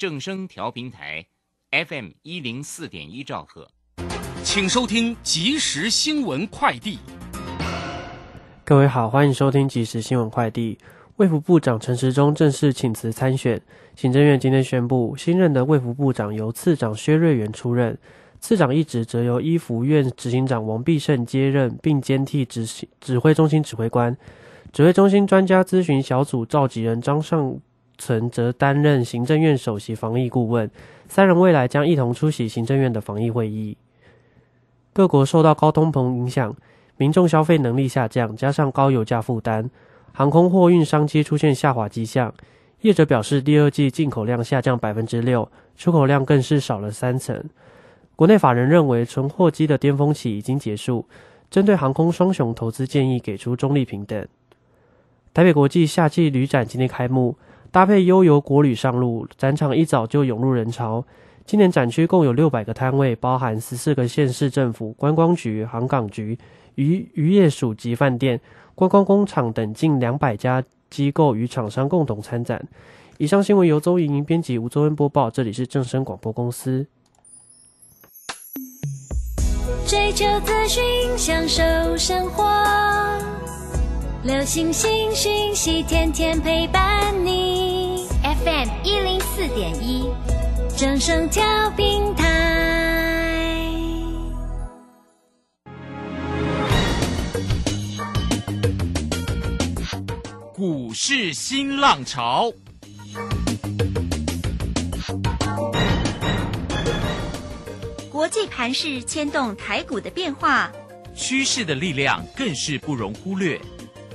正声调频台，FM 一零四点一兆赫，请收听即时新闻快递。各位好，欢迎收听即时新闻快递。卫福部长陈时中正式请辞参选，行政院今天宣布，新任的卫福部长由次长薛瑞元出任，次长一职则由医福院执行长王必胜接任，并兼替执行指挥中心指挥官。指挥中心专家咨询小组召集人张尚存则担任行政院首席防疫顾问，三人未来将一同出席行政院的防疫会议。各国受到高通膨影响，民众消费能力下降，加上高油价负担，航空货运商机出现下滑迹象。业者表示，第二季进口量下降百分之六，出口量更是少了三成。国内法人认为，存货机的巅峰期已经结束，针对航空双雄投资建议给出中立平等。台北国际夏季旅展今天开幕，搭配悠游国旅上路，展场一早就涌入人潮。今年展区共有六百个摊位，包含十四个县市政府、观光局、航港局、渔渔业署及饭店、观光工厂等近两百家机构与厂商共同参展。以上新闻由周莹莹编辑，吴周恩播报。这里是正声广播公司。追求资讯，享受生活。流星星讯息，天天陪伴你。FM 一零四点一，正声调平台。股市新浪潮，国际盘势牵动台股的变化，趋势的力量更是不容忽略。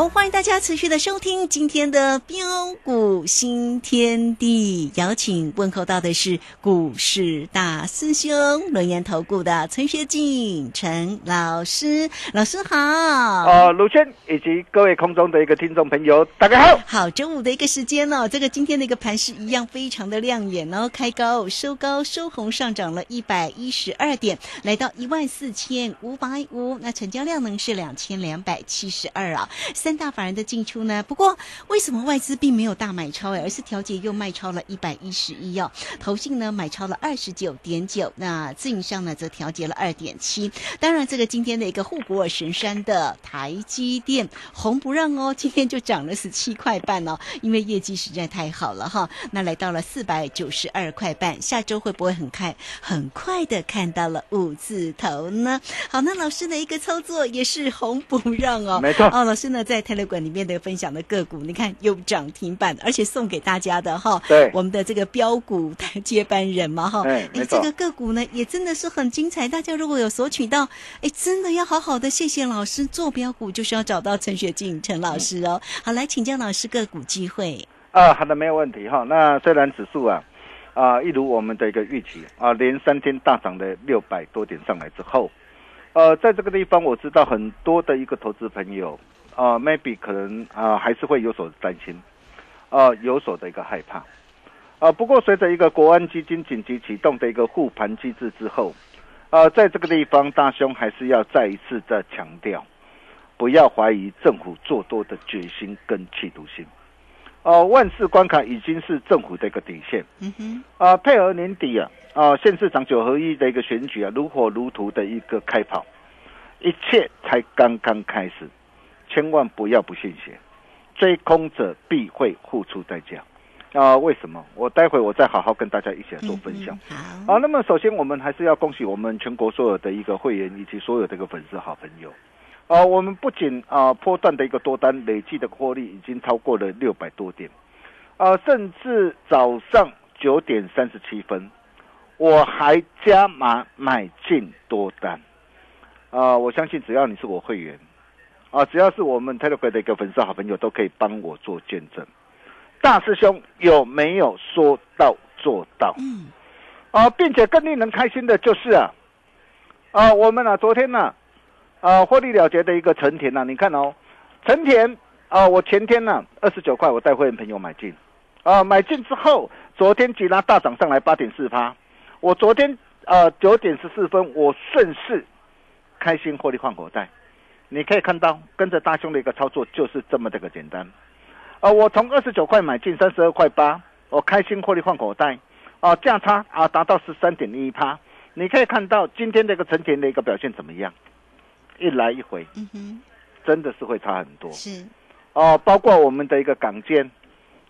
好，欢迎大家持续的收听今天的标股新天地，邀请问候到的是股市大师兄轮研投顾的陈学进陈老师，老师好。呃，卢轩以及各位空中的一个听众朋友，大家好。好，周五的一个时间哦，这个今天的一个盘势一样非常的亮眼哦，开高收高收红，上涨了一百一十二点，来到一万四千五百五，那成交量呢是两千两百七十二啊。三大法人的进出呢？不过为什么外资并没有大买超哎，而是调节又卖超了一百一十一哦？投信呢买超了二十九点九，那自营商呢则调节了二点七。当然，这个今天的一个护国神山的台积电红不让哦，今天就涨了十七块半哦，因为业绩实在太好了哈。那来到了四百九十二块半，下周会不会很快很快的看到了五字头呢？好，那老师的一个操作也是红不让哦，没错哦，老师呢。在泰勒馆里面的分享的个股，你看有涨停板，而且送给大家的哈。对，我们的这个标股接班人嘛哈。哎，这个个股呢也真的是很精彩。大家如果有索取到，哎，真的要好好的谢谢老师。做标股就是要找到陈雪静陈老师哦。好，来请教老师个股机会。啊，好的，没有问题哈。那虽然指数啊啊一如我们的一个预期啊，连三天大涨的六百多点上来之后，呃，在这个地方我知道很多的一个投资朋友。啊，maybe 可能啊，还是会有所担心，啊，有所的一个害怕，啊，不过随着一个国安基金紧急启动的一个护盘机制之后，啊，在这个地方，大兄还是要再一次的强调，不要怀疑政府做多的决心跟企图心，哦，万事关卡已经是政府的一个底线，嗯哼，啊，配合年底啊，啊，县市长九合一的一个选举啊，如火如荼的一个开跑，一切才刚刚开始。千万不要不信邪，追空者必会付出代价。啊、为什么？我待会我再好好跟大家一起来做分享。嗯啊，那么首先我们还是要恭喜我们全国所有的一个会员以及所有的一个粉丝好朋友。啊，我们不仅啊波段的一个多单累计的获利已经超过了六百多点，啊，甚至早上九点三十七分，我还加码买进多单。啊，我相信只要你是我会员，啊，只要是我们 Telegram 的一个粉丝好朋友，都可以帮我做见证。大师兄有没有说到做到？嗯，啊，并且更令人开心的就是啊，啊，我们啊昨天呢、啊，获利了结的一个成田呐、你看哦，成田啊，我前天呢二十九块，我带会员朋友买进，啊，买进之后，昨天急拉大涨上来八点四趴，我昨天呃九点十四分，我顺势开心获利换口袋，你可以看到跟着大兄的一个操作就是这么的个简单，啊，我从二十九块买进三十二块八，我开心获利换口袋。啊，价差啊达到十三点一趴，你可以看到今天这个成田的一个表现怎么样？一来一回，嗯哼，真的是会差很多。是，哦、包括我们的一个港建，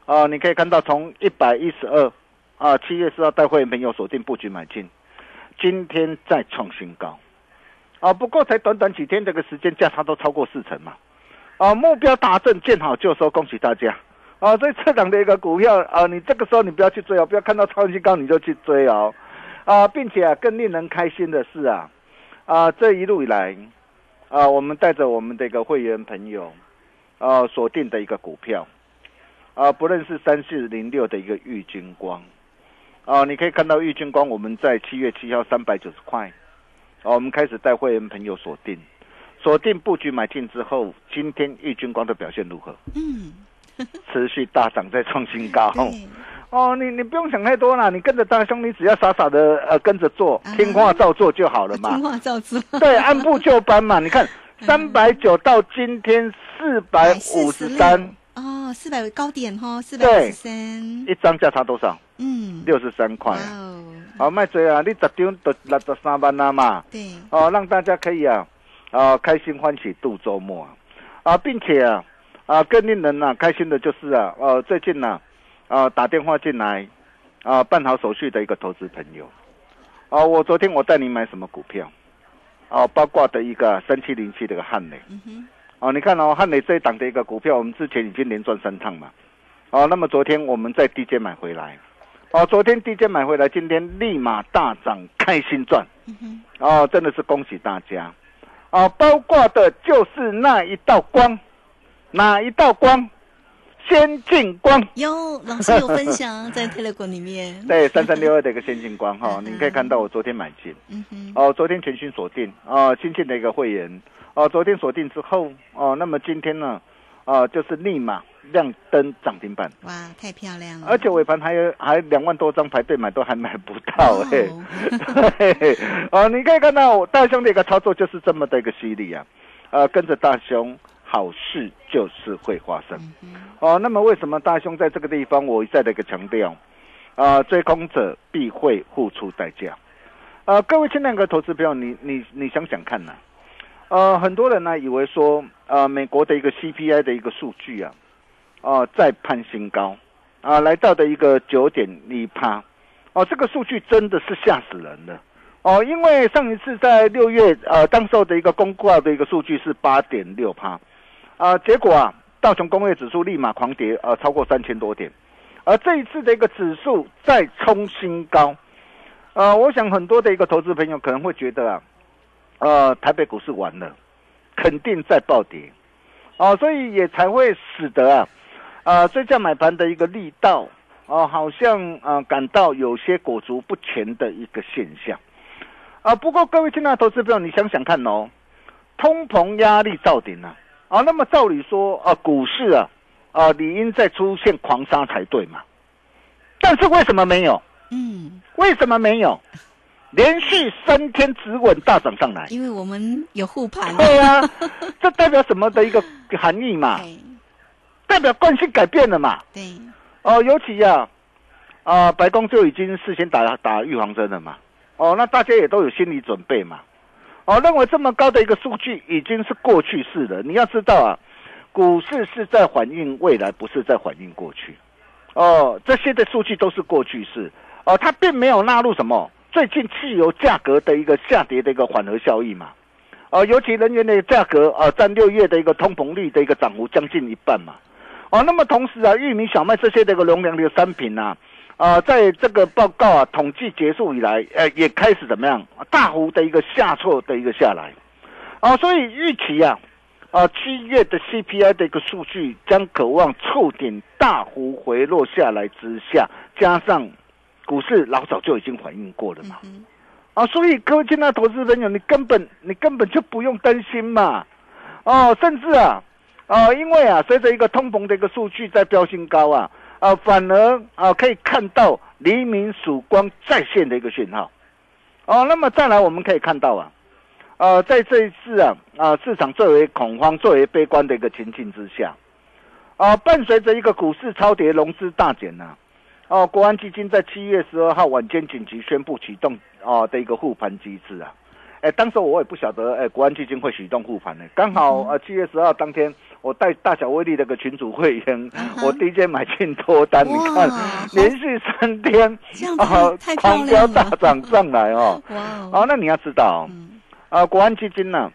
啊，你可以看到从一百一十二啊，七月四号带会员朋友锁定布局买进，今天再创新高，啊，不过才短短几天这个时间，价差都超过四成嘛，啊，目标达阵，见好就收，恭喜大家。啊，所以这档的一个股票啊，你这个时候你不要去追哦，不要看到超级高你就去追哦，啊，并且啊，更令人开心的是啊，啊，这一路以来，啊，我们带着我们的一个会员朋友，啊，锁定的一个股票，啊，不论是三四零六的一个玉金光，啊，你可以看到玉金光我们在七月七号三百九十块，啊，我们开始带会员朋友锁定，锁定布局买进之后，今天玉金光的表现如何？嗯 持续大涨，再创新高。哦，你你不用想太多啦，你跟着大兄，你只要傻傻的呃跟着做啊，听话照做就好了嘛听。话照做，对，按部就班嘛。你看，三百九到今天四百五十三，哦，四百高点哈，四百五十三，一张价差多少？嗯，六十三块。哦，好，卖追啊！你十张都六十三万啦嘛。对，哦，让大家可以啊，啊，开心欢喜度周末啊，啊，并且啊，啊，更令人呐、开心的就是啊，呃，最近呢、啊，打电话进来，啊，办好手续的一个投资朋友，啊，我昨天我带你买什么股票，啊，包括的一个三七零七的一个汉磊，嗯哼，哦，你看哦，汉磊这一档的一个股票，我们之前已经连赚三趟嘛，哦，那么昨天我们在低阶买回来，哦，昨天低阶买回来，今天立马大涨，开心赚。嗯，哦，真的是恭喜大家！哦，包括的就是那一道光，哪一道光？先进光，有老师有分享在 Telegram 里面，对，三三六二的一个先进光哈、嗯你可以看到我昨天买进，嗯哼，哦，昨天全新锁定，哦，新进的一个会员，哦，昨天锁定之后，哦，那么今天呢，哦，就是立马亮灯涨停板，哇，太漂亮了，而且尾盘还有还两万多张排队买都还买不到哎、哦对，哦，你可以看到我大兄的一个操作就是这么的一个犀利啊，呃，跟着大兄，好事就是会发生。哦，那么为什么大兄在这个地方我一再的一个强调，啊、追空者必会付出代价。呃，各位亲爱的投资朋友，你你你想想看呐、呃，很多人呢以为说，呃，美国的一个 CPI 的一个数据啊，啊、再攀新高，啊、来到的一个九点一趴，哦，这个数据真的是吓死人了。哦，因为上一次在六月，呃，当时候的一个公告的一个数据是八点六趴，啊，结果啊，道琼工业指数立马狂跌，呃，超过三千多点，而这一次的一个指数再冲新高，呃，我想很多的一个投资朋友可能会觉得啊，呃，台北股市完了，肯定再暴跌，哦、所以也才会使得啊，呃，追价买盘的一个力道，哦、好像呃感到有些裹足不前的一个现象，啊、不过各位亲爱的投资朋友，你想想看哦，通膨压力到顶啊，啊，那么照理说啊，股市啊，啊，理应在出现狂杀才对嘛，但是为什么没有？嗯，为什么没有？连续三天止稳大涨上来。因为我们有护盘，对啊，这代表什么的一个含义嘛？哎，代表惯性改变了嘛？对，哦，尤其呀、啊，白宫就已经事先打打预防针了嘛。哦，那大家也都有心理准备嘛。哦，认为这么高的一个数据已经是过去式了。你要知道啊，股市是在反映未来，不是在反映过去。哦，这些的数据都是过去式，哦，它并没有纳入什么最近汽油价格的一个下跌的一个缓和效益嘛，哦，尤其能源的价格啊，占六月的一个通膨率的一个涨幅将近一半嘛，哦，那么同时啊，玉米、小麦这些的一个容量的商品啊，啊，在这个报告啊统计结束以来，呃，也开始怎么样大幅的一个下挫的一个下来，哦，所以预期啊。啊，七月的 CPI 的一个数据将渴望触顶大幅回落下来之下，加上股市老早就已经反映过了嘛，啊，所以各位亲爱的投资朋友，你根本你根本就不用担心嘛，哦，甚至啊，啊，因为啊，随着一个通膨的一个数据在飙新高啊，啊，反而啊可以看到黎明曙光再现的一个讯号，哦，那么再来我们可以看到啊。呃，在这一次啊啊市场最为恐慌、最为悲观的一个情境之下，啊，伴随着一个股市超跌、融资大减呐，哦，国安基金在七月十二号晚间紧急宣布启动啊的一个护盘机制啊，哎，当时我也不晓得哎，国安基金会启动护盘呢，刚好呃七月十二当天，我带大小威力那个群主会员，我第一天买进多单，你看连续三天啊狂飙大涨上来哦，哇，哦，那你要知道。啊，国安基金呢，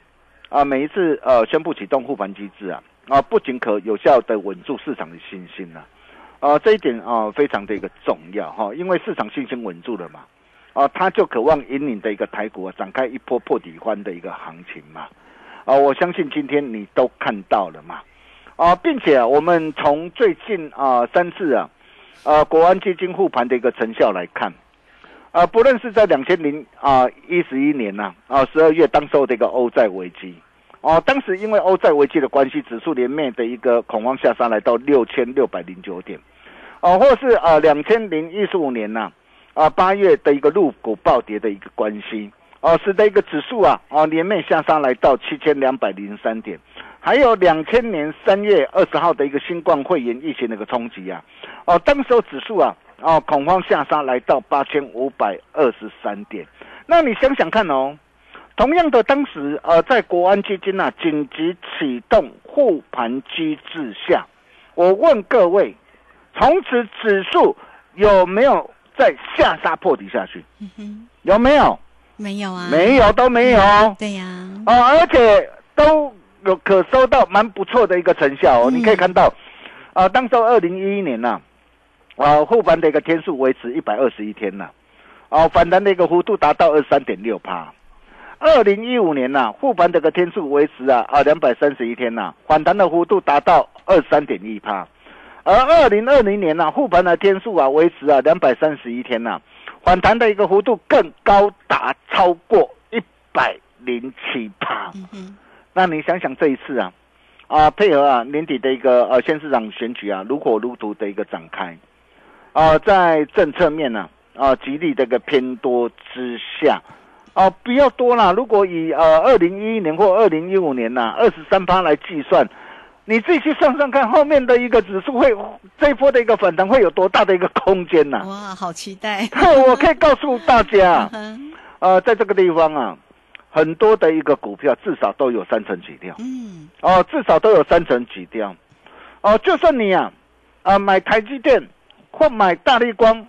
啊，每一次呃宣布启动护盘机制啊，啊，不仅可有效的稳住市场的信心呐，啊，这一点啊非常的一个重要哈，因为市场信心稳住了嘛，啊，它就渴望引领的一个台股啊展开一波破底翻的一个行情嘛，啊，我相信今天你都看到了嘛，啊，并且我们从最近啊三次啊，呃国安基金护盘的一个成效来看。啊，不论是在两千零啊一十一年呐啊十二月当时候的一个欧债危机，哦，当时因为欧债危机的关系，指数连面的一个恐慌下杀来到六千六百零九点，哦，或是啊两千零一十五年呐啊八月的一个入股暴跌的一个关系，哦，使得一个指数啊啊连面下杀来到七千两百零三点，还有两千年三月二十号的一个新冠肺炎疫情的一个冲击啊，哦，当时候指数啊。哦，恐慌下杀来到八千五百二十三点。那你想想看哦，同样的，当时呃，在国安基金呐紧急启动护盘机制下，我问各位，从此指数有没有再下杀破底下去？有没有？没有啊，没有都没有。对呀。哦，而且都有可收到蛮不错的一个成效哦。你可以看到，啊，当时二零一一年呐。啊，护盘的一个天数维持一百二十一天呐，啊，反弹的一个幅度达到二三点六帕。二零一五年呐，护盘的个天数维持啊啊两百三十一天呐，反弹的幅度达到二三点一帕。而二零二零年呐，护盘的天数啊维持啊两百三十一天呐，反弹的一个幅度更高达超过一百零七趴。嗯。那你想想这一次啊，啊配合啊年底的一个呃县市长选举啊如火如荼的一个展开。啊，在政策面呢，啊，极力这个偏多之下，啊，比较多啦。如果以呃二零一一年或二零一五年呐二十三趴来计算，你自己去算算看，后面的一个指数会这一波的一个反弹会有多大的一个空间呐？哇，好期待！我可以告诉大家，呃，在这个地方啊，很多的一个股票至少都有三成起跳，嗯，哦，至少都有三成起跳，哦，就算你啊，啊，买台积电。或买大力光，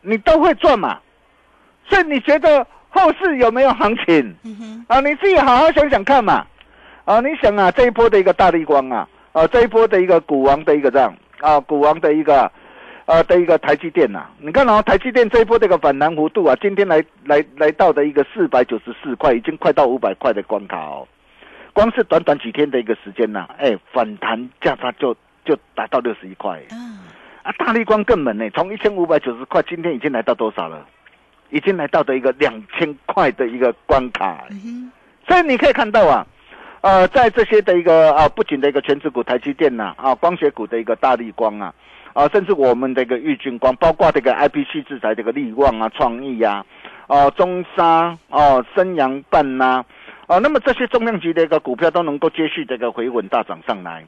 你都会赚嘛？所以你觉得后市有没有行情？啊，你自己好好想想看嘛。啊，你想啊，这一波的一个大力光啊，啊，这一波的一个股王的一个这样啊，股王的一个呃的一个台积电呐，你看哦，台积电这一波的一个反弹幅度啊，今天来来来到的一个四百九十四块，已经快到五百块的关卡哦。光是短短几天的一个时间呐，哎，反弹价差就就达到六十一块。啊，大力光更猛呢，从一千五百九十块，今天已经来到多少了？已经来到的一个两千块的一个关卡。所以你可以看到啊，呃，在这些的一个啊，不仅的一个全职股台积电呐，啊，光学股的一个大力光啊，啊，甚至我们的一个玉军光，包括这个 I P C 制裁这个力旺啊、创意呀，哦，中沙哦、升阳半呐，啊，那么这些重量级的一个股票都能够接续这个回稳大涨上来。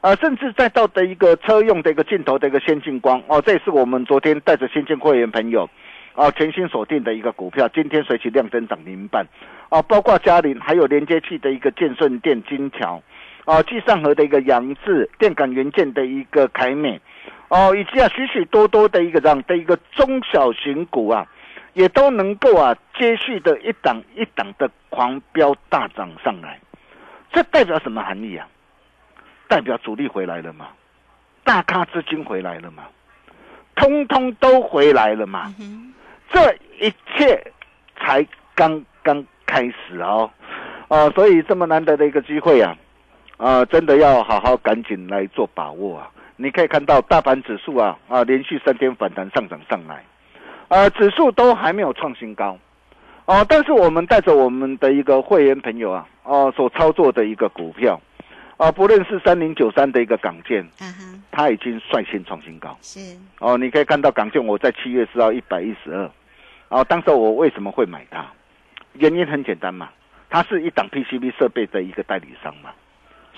啊，甚至再到的一个车用的一个镜头的一个先进光哦，这也是我们昨天带着先进会员朋友，啊，全新锁定的一个股票，今天随即亮灯涨零半，啊，包括嘉麟，还有连接器的一个建顺电金桥，啊，继上河的一个杨志电感元件的一个凯美，哦，以及啊许许多多的一个这样的一个中小型股啊，也都能够啊接续的一档一档的狂飙大涨上来，这代表什么含义啊？代表主力回来了嘛，大咖资金回来了嘛，通通都回来了嘛，这一切才刚刚开始哦，啊，所以这么难得的一个机会啊，啊，真的要好好赶紧来做把握啊！你可以看到大盘指数啊啊连续三天反弹上涨上来，呃，指数都还没有创新高，哦，但是我们带着我们的一个会员朋友啊，哦，所操作的一个股票，啊，不论是三零九三的一个港建，啊哈，它已经率先创新高。是，哦，你可以看到港建我在七月四号一百一十二，哦，当时我为什么会买它？原因很简单嘛，它是一档 PCB 设备的一个代理商嘛，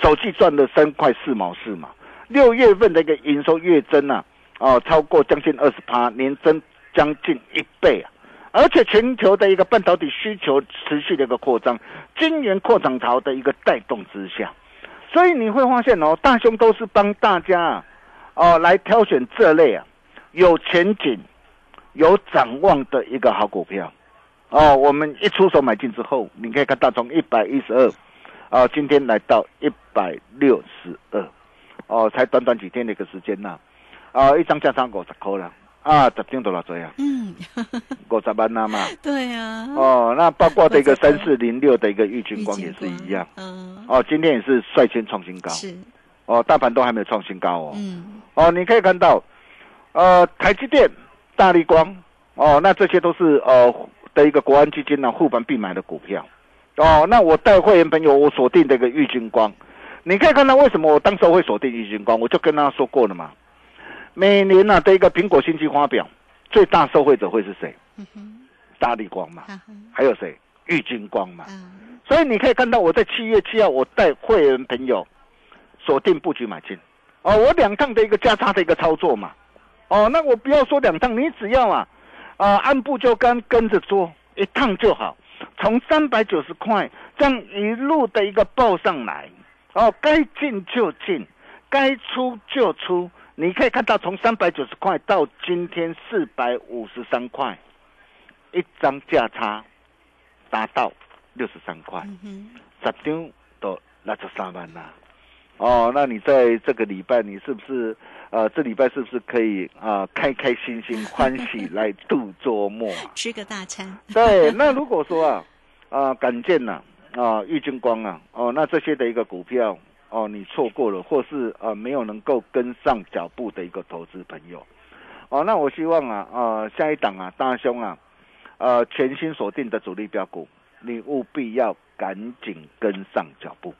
手机赚了三块四毛四嘛，六月份的一个营收月增啊，哦，超过将近二十趴，年增将近一倍啊，而且全球的一个半导体需求持续的一个扩张，晶圆扩展潮的一个带动之下，所以你会发现哦，大兄都是帮大家啊，哦，来挑选这类啊有前景、有展望的一个好股票。哦，我们一出手买进之后，你可以看到从一百一十二，啊，今天来到一百六十二，哦，才短短几天的一个时间呐、啊，一张价差五十块了，啊，十张多少多呀？嗯，五十万呐嘛，对啊，哦，那包括的一个三四零六的一个玉金光也是一样，嗯，哦，今天也是率先创新高，是，哦，大盘都还没有创新高哦，嗯，哦，你可以看到，呃，台积电、大力光，哦，那这些都是呃的一个国安基金呢护盘必买的股票，哦，那我带会员朋友我锁定这个玉金光，你可以看到为什么我当时会锁定玉金光，我就跟他说过了嘛，每年呢、的一个苹果新机发表，最大受惠者会是谁？大力光嘛，还有谁？玉金光嘛，嗯，所以你可以看到我在七月七号，我带会员朋友锁定布局买进，哦，我两趟的一个价差的一个操作嘛，哦，那我不要说两趟，你只要啊，啊、按部就班跟着做一趟就好，从三百九十块这样一路的一个报上来，哦，该进就进，该出就出，你可以看到从三百九十块到今天四百五十三块，一张价差达到六十三块。十张都那就三万啦。哦，那你在这个礼拜，你是不是呃，这礼拜是不是可以啊、呃开开心心、欢喜来度周末啊？吃个大餐，对，那如果说啊，啊、感见呐，啊，玉金光啊，哦，那这些的一个股票，哦，你错过了，或是呃没有能够跟上脚步的一个投资朋友，哦，那我希望啊，呃，下一档啊，大兄啊，呃，全新锁定的主力标股，你务必要赶紧跟上脚步。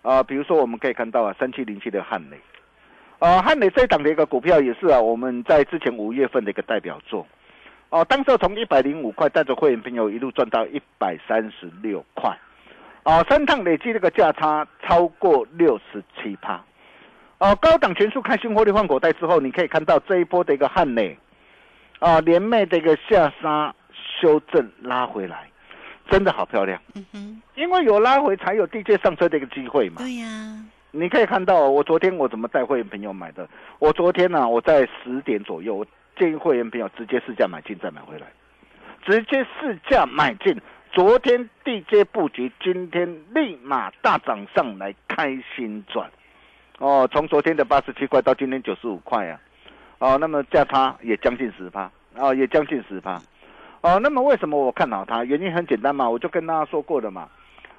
啊、比如说我们可以看到啊，三七零七的汉磊，啊、汉磊这一档的一个股票也是啊，我们在之前五月份的一个代表作。哦，当时从一百零五块带着会员朋友一路赚到一百三十六块，哦，三趟累计这个价差超过六十七趴，哦，高档全数开新获利换口袋之后，你可以看到这一波的一个汉磊，啊，连袂的一个下杀修正拉回来，真的好漂亮，嗯哼，因为有拉回才有地界上车的一个机会嘛。对呀，你可以看到，我昨天我怎么带会员朋友买的？我昨天呢、我在十点左右，我建议会员朋友直接试价买进再买回来，直接试价买进。昨天地接布局，今天立马大涨上来，开心赚。哦，从昨天的八十七块到今天九十五块啊，哦，那么价差也将近十趴，哦，也将近十趴。哦，那么为什么我看好它？原因很简单嘛，我就跟大家说过了嘛。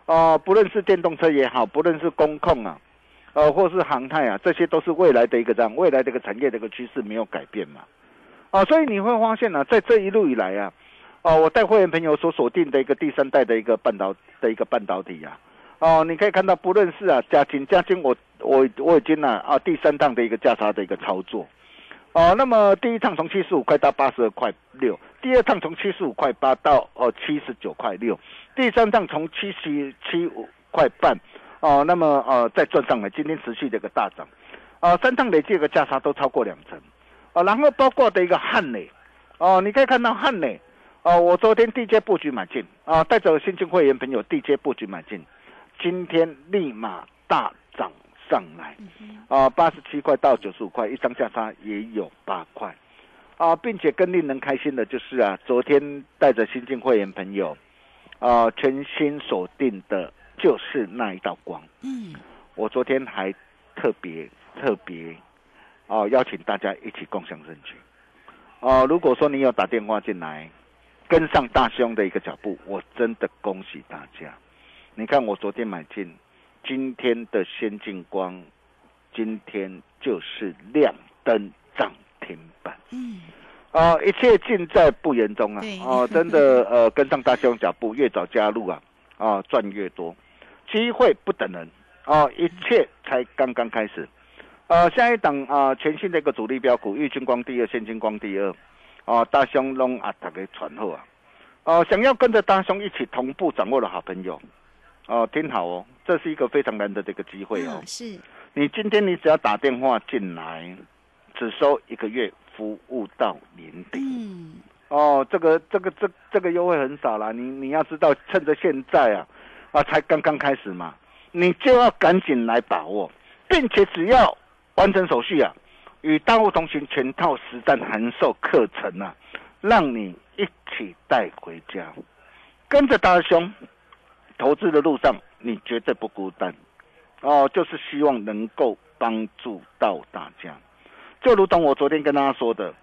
哦，不论是电动车也好，不论是工控啊，呃，或是航太啊，这些都是未来的一个这样，未来的一个产业的一个趋势没有改变嘛。哦，所以你会发现呢、在这一路以来啊，哦，我带会员朋友所锁定的一个第三代的一个半导的一个半导体啊，哦，你可以看到，不论是啊嘉金，嘉金我我我已经呢啊第三趟的一个价差的一个操作，哦，那么第一趟从七十五块到八十二块六，第二趟从七十五块八到哦七十九块六，第三趟从七十七五块半，哦，那么呃再赚上来，今天持续的一个大涨，啊，三趟累计的价差都超过两成，啊，然后包括的一个汉磊，哦，你可以看到汉磊，哦，我昨天地接布局买进，啊，带着新进会员朋友地接布局买进，今天立马大涨上来，啊，八十七块到九十五块，一张价差也有八块，啊，并且更令人开心的就是啊，昨天带着新进会员朋友，啊，全新锁定的就是那一道光，嗯，我昨天还特别特别，哦，邀请大家一起共享盛举，哦，如果说你有打电话进来，跟上大兄的一个脚步，我真的恭喜大家。你看我昨天买进，今天的先进光，今天就是亮灯涨停板。嗯，啊、一切尽在不言中啊对！哦、真的，呃，跟上大兄脚步，越早加入啊，啊、赚越多。机会不等人哦、一切才刚刚开始。呃，下一档啊、全新的一个主力标股，玉金光第二，现金光第二，啊、大雄拢啊，大家传后啊，哦、想要跟着大雄一起同步掌握的好朋友，哦、听好哦，这是一个非常难得的一个机会哦。嗯是，你今天你只要打电话进来，只收一个月服务到年底。嗯，哦，这个这个这这个优惠很少啦，你你要知道，趁着现在啊啊才刚刚开始嘛，你就要赶紧来把握，并且只要完成手续啊，与大户同行全套实战函授课程啊，让你一起带回家，跟着大兄投资的路上，你绝对不孤单。哦，就是希望能够帮助到大家，就如同我昨天跟大家说的，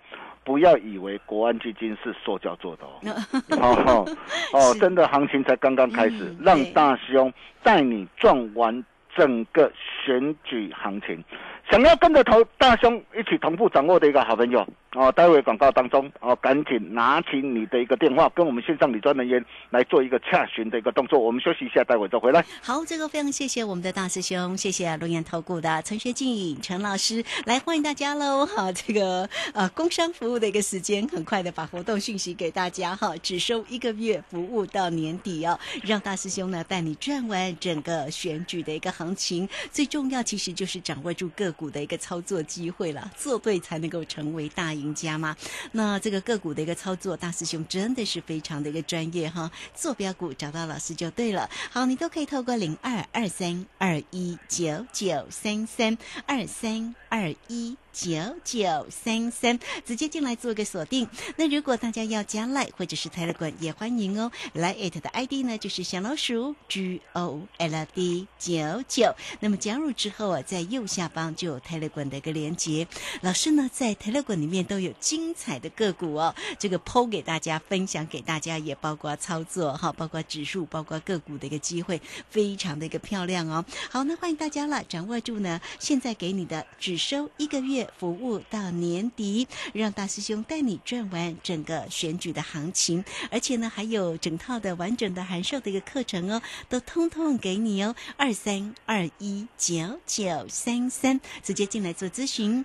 不要以为国安基金是塑胶做的哦，哦哦，真的行情才刚刚开始，嗯让对大兄带你赚完整个选举行情。想要跟着投大兄一起同步掌握的一个好朋友哦，待会广告当中哦，赶紧拿起你的一个电话，跟我们线上理专人员来做一个洽询的一个动作。我们休息一下，待会再回来。好，这个非常谢谢我们的大师兄，谢谢龙岩投顾的陈学静陈老师来欢迎大家喽！好，这个呃工商服务的一个时间，很快的把活动讯息给大家哈，只收一个月服务到年底哦，让大师兄呢带你转完整个选举的一个行情。最重要其实就是掌握住个股的一个操作机会了，做对才能够成为大赢家吗。那这个个股的一个操作，大师兄真的是非常的一个专业哈，坐标股找到老师就对了。好，你都可以透过零二二三二一九九三三二三二一。九九三三，直接进来做个锁定。那如果大家要加赖或者是泰勒管，也欢迎哦。来 at 的 ID 呢就是小老鼠 G O L D 九九。那么加入之后啊，在右下方就有泰勒管的一个连接。老师呢在泰勒管里面都有精彩的个股哦，这个剖给大家分享给大家，也包括操作哈，包括指数，包括个股的一个机会，非常的一个漂亮哦。好，那欢迎大家了，掌握住呢，现在给你的只收一个月服务到年底，让大师兄带你转完整个选举的行情，而且呢还有整套的完整的函授的一个课程哦，都通通给你哦，二三二一九九三三，直接进来做咨询。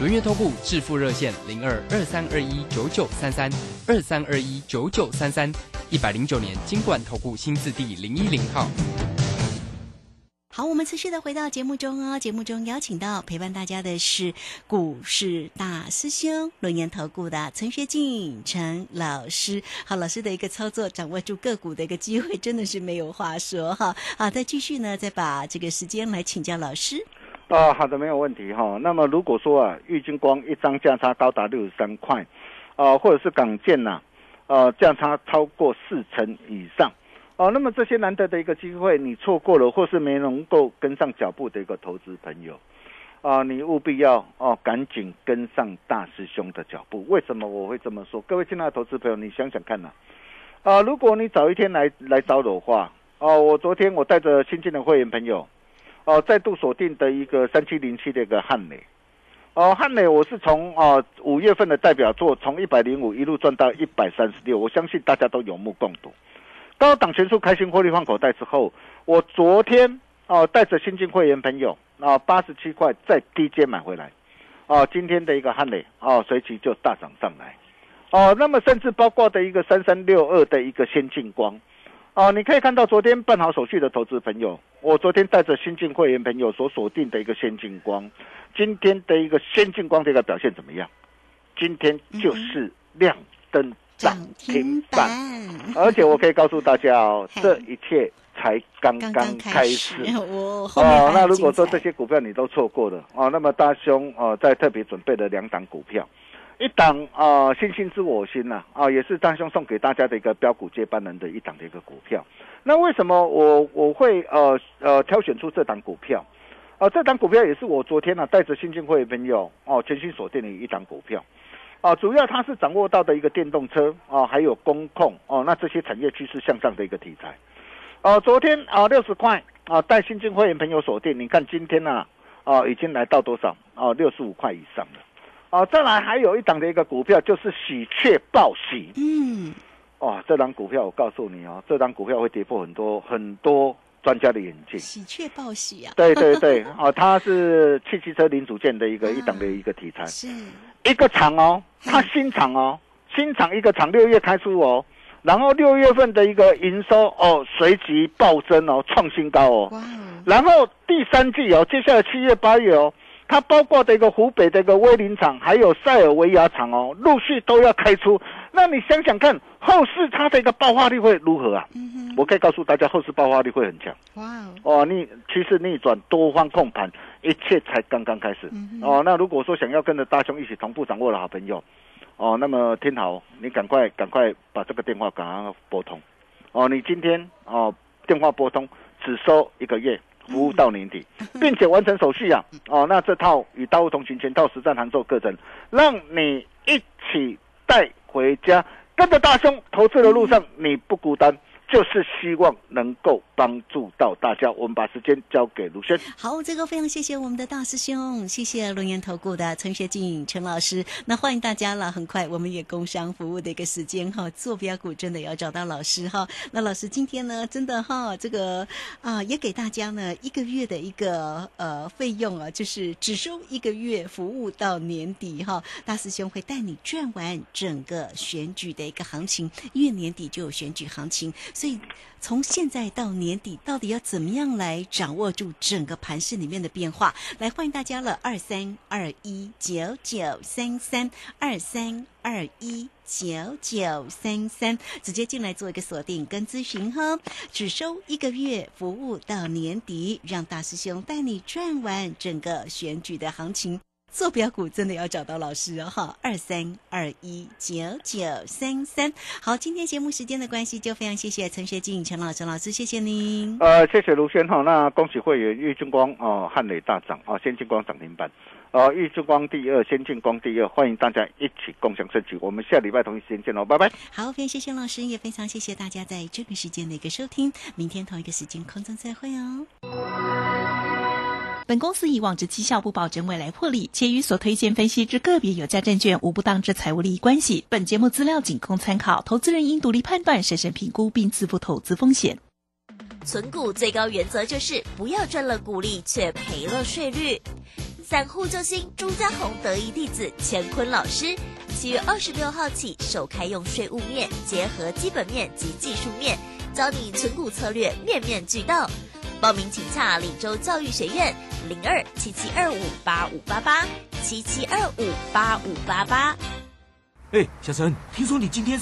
轮月投顾致富热线零二二三二一九九三三二三二一九九三三，一百零九年金管投顾新字第零一零号。好，我们持续的回到节目中哦。节目中邀请到陪伴大家的是股市大师兄轮研投顾的陈学进陈老师。好，老师的一个操作，掌握住个股的一个机会，真的是没有话说哈。好，再继续呢，再把这个时间来请教老师。啊，好的，没有问题哈。那么如果说啊，玉金光一张价差高达六十三块，啊，或者是港建呐、呃，价差超过四成以上，哦、那么这些难得的一个机会，你错过了，或是没能够跟上脚步的一个投资朋友，啊，你务必要哦，赶紧跟上大师兄的脚步。为什么我会这么说？各位亲爱的投资朋友，你想想看呐、啊，如果你早一天来来找我的话，哦、我昨天我带着新进的会员朋友。哦，再度锁定的一个三七零七的一个汉磊，哦，汉磊我是从哦五月份的代表作，从一百零五一路赚到一百三十六，我相信大家都有目共睹。高档全数开心获利放口袋之后，我昨天哦带着新进会员朋友啊八十七块在低阶买回来，哦，今天的一个汉磊哦，随即就大涨上来，哦，那么甚至包括的一个三三六二的一个先进光，哦，你可以看到昨天办好手续的投资朋友，我昨天带着新进会员朋友所锁定的一个先进光，今天的一个先进光这个表现怎么样？今天就是亮灯涨停板，而且我可以告诉大家哦，这一切。才刚刚开始 哦，那如果说这些股票你都错过了哦，那么大兄哦，在特别准备了两档股票，一档啊，星星之我心呐啊，也是张兄送给大家的一个标股接班人的一档的一个股票。那为什么我我会呃呃挑选出这档股票？啊，这档股票也是我昨天呢带着新进会朋友哦全新锁定的一档股票，啊，主要它是掌握到的一个电动车啊，还有工控哦，那这些产业趋势向上的一个题材。哦，昨天啊六十块啊，带新进会员朋友锁定，你看今天呢，啊已经来到多少？哦，六十五块以上了。哦，再来还有一档的一个股票，就是喜鹊报喜。嗯。哦，这档股票我告诉你哦，这档股票会跌破很多很多专家的眼镜。喜鹊报喜啊！对对对，哦，它是汽汽车零组件的一个一档的一个题材。是。一个厂哦，它新厂哦，新厂一个厂六月开出哦。然后六月份的一个营收哦，随即暴增哦，创新高哦。然后第三季哦，接下来七月八月哦，它包括的一个湖北的一个威林厂，还有塞尔维亚厂哦，陆续都要开出。那你想想看，后市它的一个爆发力会如何啊？我可以告诉大家，后市爆发力会很强。哇哦！逆趋势逆转，多方控盘，一切才刚刚开始。哦，那如果说想要跟着大兄一起同步掌握的好朋友。哦，那么听好，你赶快赶快把这个电话赶快拨通。哦，你今天哦电话拨通，只收一个月，服务到年底，并且完成手续啊。哦，那这套与大物同行全套实战函授课程，让你一起带回家，跟着大兄投资的路上，你不孤单。就是希望能够帮助到大家。我们把时间交给卢轩。好，这个非常谢谢我们的大师兄，谢谢龙岩投顾的陈学静陈老师。那欢迎大家了，很快我们也工商服务的一个时间哈，坐标股真的要找到老师哈。那老师今天呢，真的哈，这个啊也给大家呢一个月的一个呃费用啊，就是只收一个月服务到年底哈。大师兄会带你转完整个选举的一个行情，因为年底就有选举行情。所以从现在到年底，到底要怎么样来掌握住整个盘市里面的变化？来欢迎大家了，二三二一九九三三二三二一九九三三，直接进来做一个锁定跟咨询哈，只收一个月服务到年底，让大师兄带你转完整个选举的行情。坐标股真的要找到老师哦，哈，二三二一九九三三。好，今天节目时间的关系，就非常谢谢陈学静陈老陈老师，谢谢您。呃，谢谢卢轩哈，那恭喜会员玉金光哦，汉磊大涨啊，先进光涨停板，呃，玉金光第二，先进光第二，欢迎大家一起共享升级。我们下礼拜同一时间见喽，拜拜。好，非常谢谢老师，也非常谢谢大家在这个时间的一个收听，明天同一个时间空中再会哦。本公司以往之绩效不保证未来获利，且与所推荐分析之个别有价证券无不当之财务利益关系。本节目资料仅供参考，投资人应独立判断、审慎评估并自负投资风险。存股最高原则就是不要赚了股利却赔了税率。散户救星朱家红得意弟子乾坤老师，七月二十六号起首开用税务面结合基本面及技术面，教你存股策略面面俱到。报名请洽李州教育学院零二七七二五八五八八七七二五八五八八。哎，小陈，听说你今天。